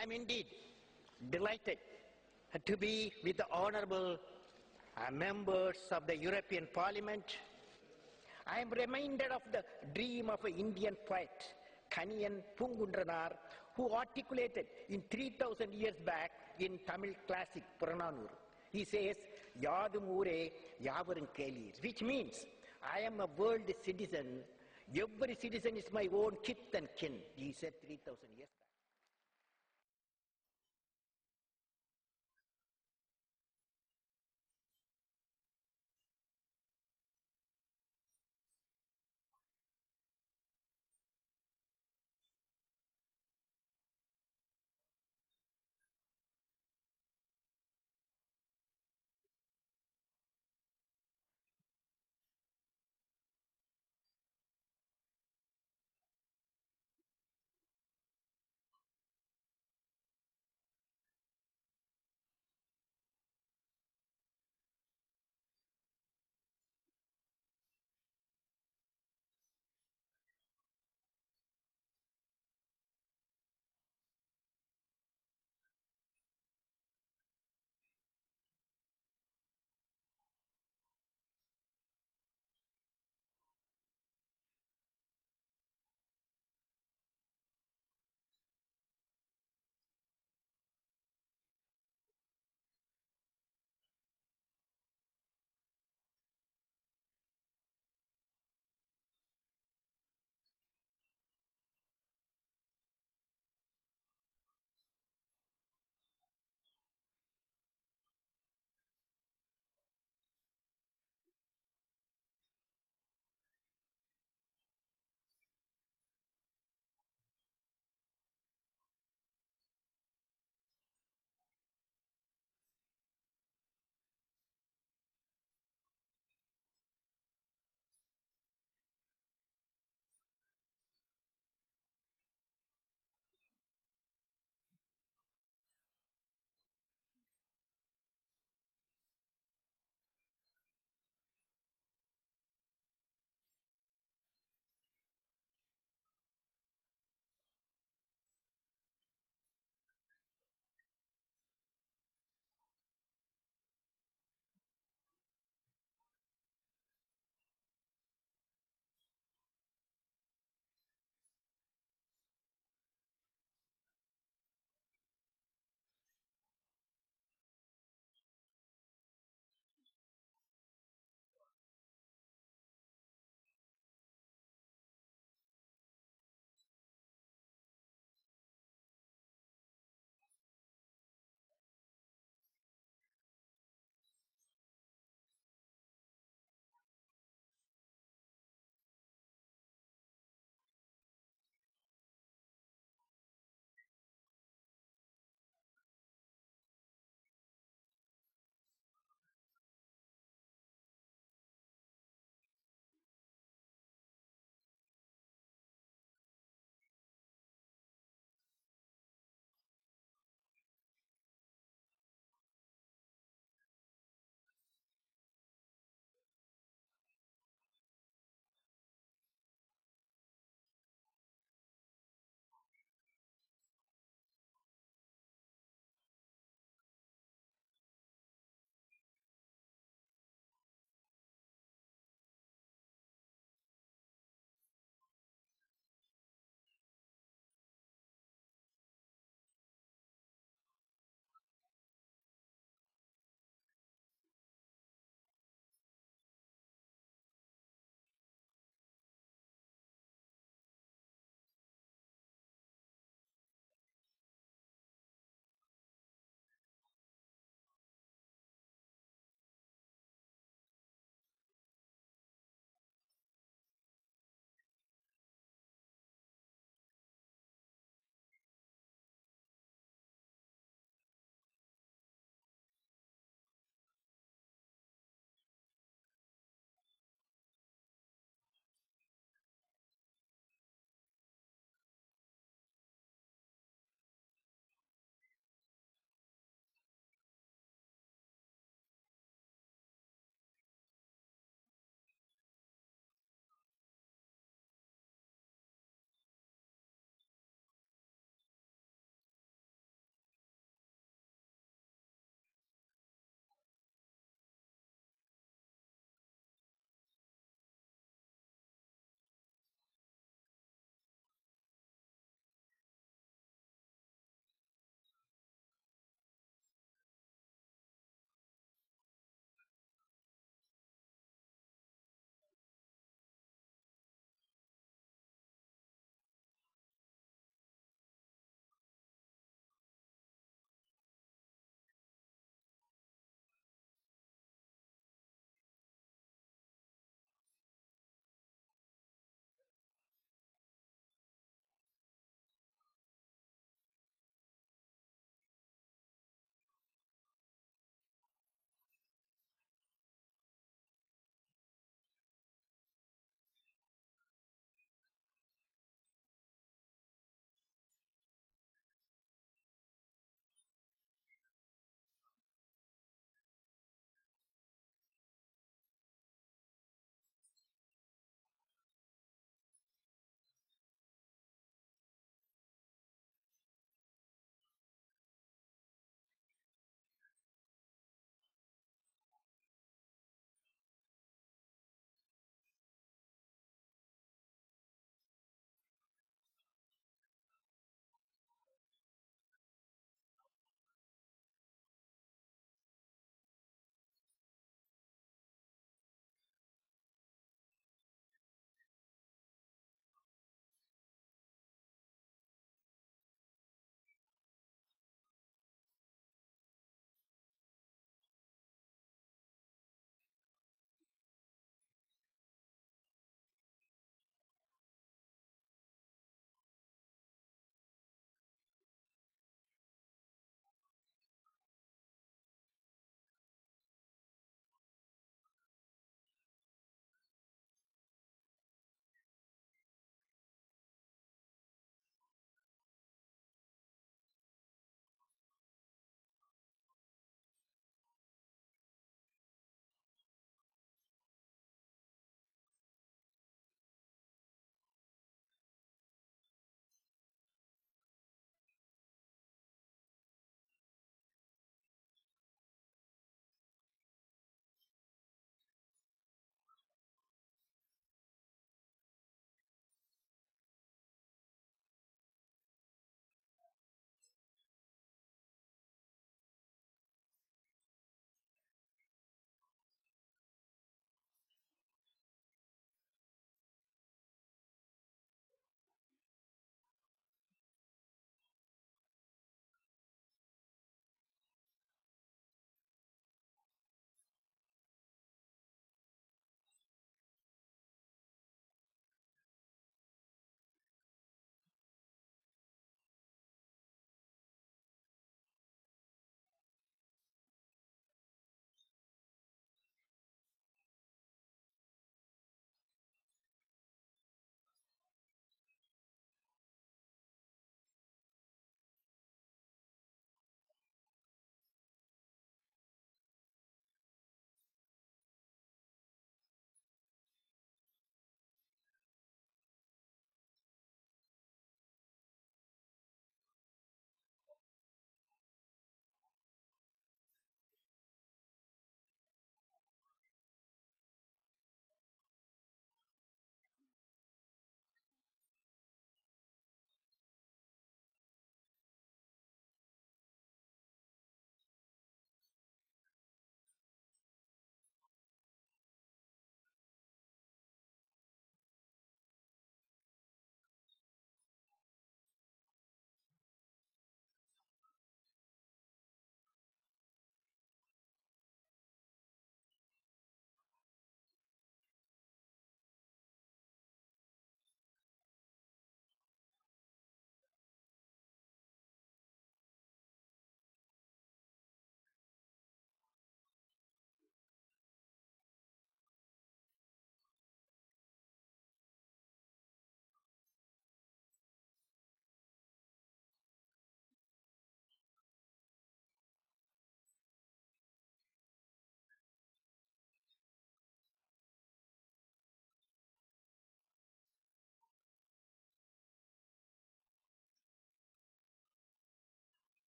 I'm indeed delighted to be with the honorable uh, members of the European Parliament. I am reminded of the dream of an Indian poet, Kaniyan Pungundranar, who articulated in 3000 years back in Tamil classic Purananur. He says, Yadum ure kelir, which means, I am a world citizen, every citizen is my own kith and kin, he said 3000 years back.